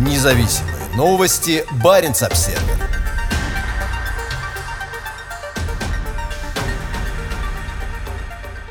Независимые новости. Барин обсерва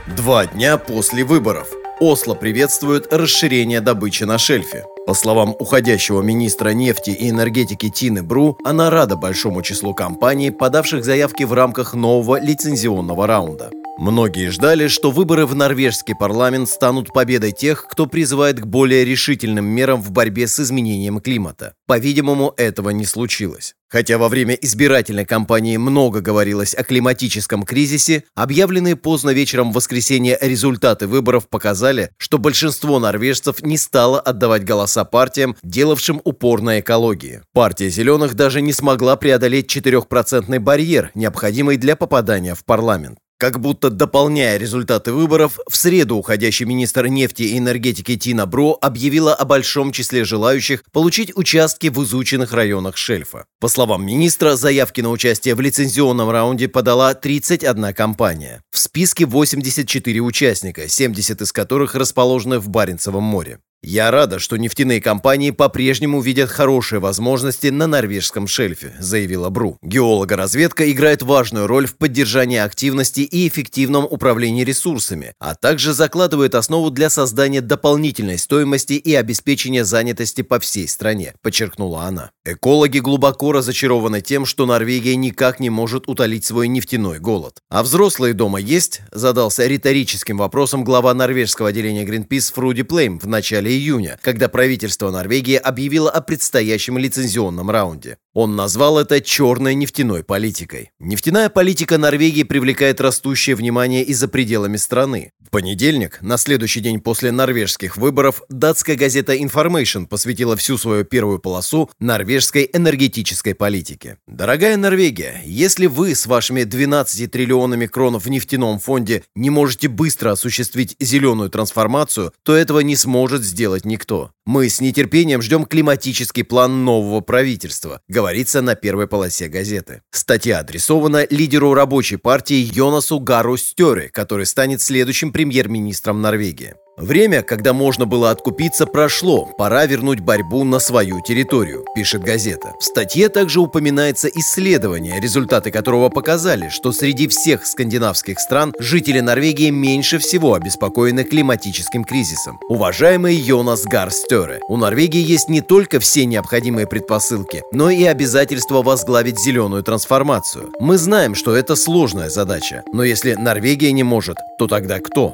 Два дня после выборов. Осло приветствует расширение добычи на шельфе. По словам уходящего министра нефти и энергетики Тины Бру, она рада большому числу компаний, подавших заявки в рамках нового лицензионного раунда. Многие ждали, что выборы в норвежский парламент станут победой тех, кто призывает к более решительным мерам в борьбе с изменением климата. По-видимому, этого не случилось. Хотя во время избирательной кампании много говорилось о климатическом кризисе, объявленные поздно вечером в воскресенье результаты выборов показали, что большинство норвежцев не стало отдавать голоса партиям, делавшим упор на экологии. Партия «Зеленых» даже не смогла преодолеть 4% барьер, необходимый для попадания в парламент. Как будто дополняя результаты выборов, в среду уходящий министр нефти и энергетики Тина Бро объявила о большом числе желающих получить участки в изученных районах шельфа. По словам министра, заявки на участие в лицензионном раунде подала 31 компания. В списке 84 участника, 70 из которых расположены в Баренцевом море. «Я рада, что нефтяные компании по-прежнему видят хорошие возможности на норвежском шельфе», заявила Бру. Геолога-разведка играет важную роль в поддержании активности и эффективном управлении ресурсами, а также закладывает основу для создания дополнительной стоимости и обеспечения занятости по всей стране, подчеркнула она. Экологи глубоко разочарованы тем, что Норвегия никак не может утолить свой нефтяной голод. А взрослые дома есть? Задался риторическим вопросом глава норвежского отделения Greenpeace Фруди Плейм в начале июня, когда правительство Норвегии объявило о предстоящем лицензионном раунде. Он назвал это черной нефтяной политикой. Нефтяная политика Норвегии привлекает растущее внимание и за пределами страны. Понедельник, на следующий день после норвежских выборов, датская газета Information посвятила всю свою первую полосу норвежской энергетической политике. Дорогая Норвегия, если вы с вашими 12 триллионами кронов в нефтяном фонде не можете быстро осуществить зеленую трансформацию, то этого не сможет сделать никто. Мы с нетерпением ждем климатический план нового правительства, говорится на первой полосе газеты. Статья адресована лидеру рабочей партии Йонасу Гару Стёре, который станет следующим премьер-министром Норвегии. Время, когда можно было откупиться, прошло. Пора вернуть борьбу на свою территорию, пишет газета. В статье также упоминается исследование, результаты которого показали, что среди всех скандинавских стран жители Норвегии меньше всего обеспокоены климатическим кризисом. Уважаемый Йонас Гарстере, у Норвегии есть не только все необходимые предпосылки, но и обязательство возглавить зеленую трансформацию. Мы знаем, что это сложная задача, но если Норвегия не может, то тогда кто?